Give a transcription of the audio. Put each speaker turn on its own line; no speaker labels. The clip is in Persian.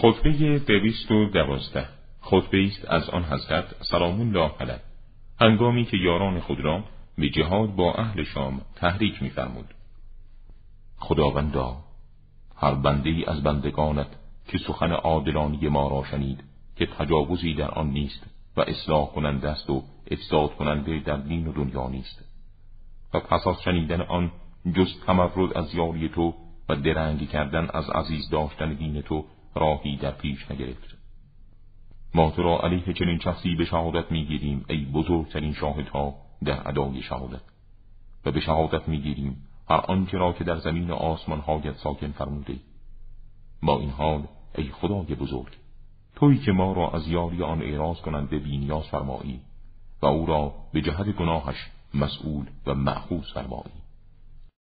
خطبه دویست و دوازده. خطبه است از آن حضرت سلام الله علیه. هنگامی که یاران خود را به جهاد با اهل شام تحریک میفرمود. خداوندا هر بنده ای از بندگانت که سخن عادلانی ما را شنید که تجاوزی در آن نیست و اصلاح کننده است و افساد کننده در دین و دنیا نیست. و پس از شنیدن آن جز تمرد از یاری تو و درنگی کردن از عزیز داشتن دین تو راهی در پیش نگرفت. ما تو را علیه چنین شخصی به شهادت می‌گیریم ای بزرگترین شاهدها در ادای شهادت. و به شهادت می‌گیریم هر آنچه را که در زمین و آسمان هایت ساکن فرموده. با این حال ای خدای بزرگ تویی که ما را از یاری آن اعراض کننده بینیاز فرمایی و او را به جهت گناهش مسئول و معخوص فرمایی.